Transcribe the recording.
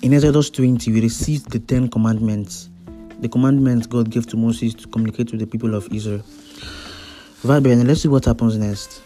In Exodus 20, we received the Ten Commandments, the commandments God gave to Moses to communicate with the people of Israel. Right, let's see what happens next.